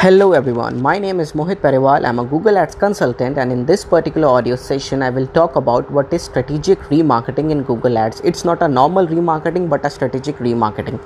Hello everyone, my name is Mohit Pariwal. I'm a Google Ads consultant, and in this particular audio session, I will talk about what is strategic remarketing in Google Ads. It's not a normal remarketing but a strategic remarketing.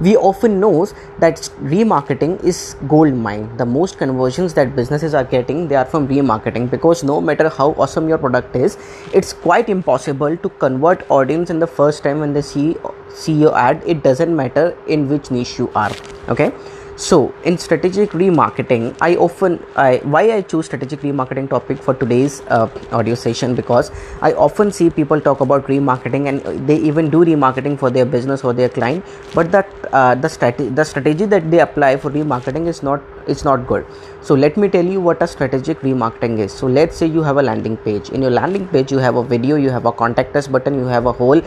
We often know that remarketing is gold mine. The most conversions that businesses are getting, they are from remarketing because no matter how awesome your product is, it's quite impossible to convert audience in the first time when they see see your ad. It doesn't matter in which niche you are. Okay so in strategic remarketing i often I, why i choose strategic remarketing topic for today's uh, audio session? Because i often see people talk about remarketing and they even do remarketing for their business or their client but that uh, the strategy the strategy that they apply for remarketing is not it's not good. So let me tell you what a strategic remarketing is. So let's say you have a landing page. In your landing page you have a video you have a contact us button you have a whole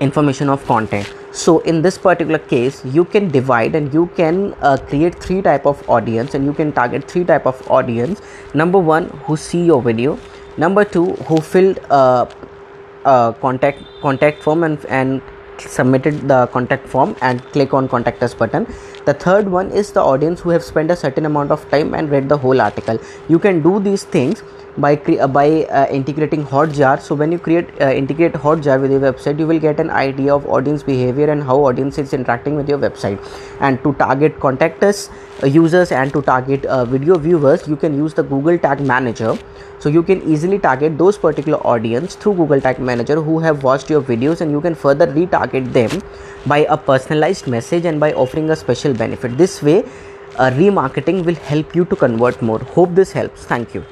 information of content so in this particular case you can divide and you can uh, create three type of audience and you can target three type of audience. Number one who see your video. Number two who filled uh, uh, contact contact form and, and submitted the contact form and click on contact us button. The third one is the audience who have spent a certain amount of time and read the whole article. You can do these things by uh, by uh, integrating hotjar. So when you create uh, integrate hotjar with your website you will get an idea of audience behavior and how audience is interacting with your website. And to target contact us uh, users and to target uh, video viewers you can use the google tag manager. So you can easily target those particular audience through google tag manager who have watched your videos and you can further retarget them by a personalized message and by offering a special benefit. This way remarketing will help you to convert more. Hope this helps. Thank you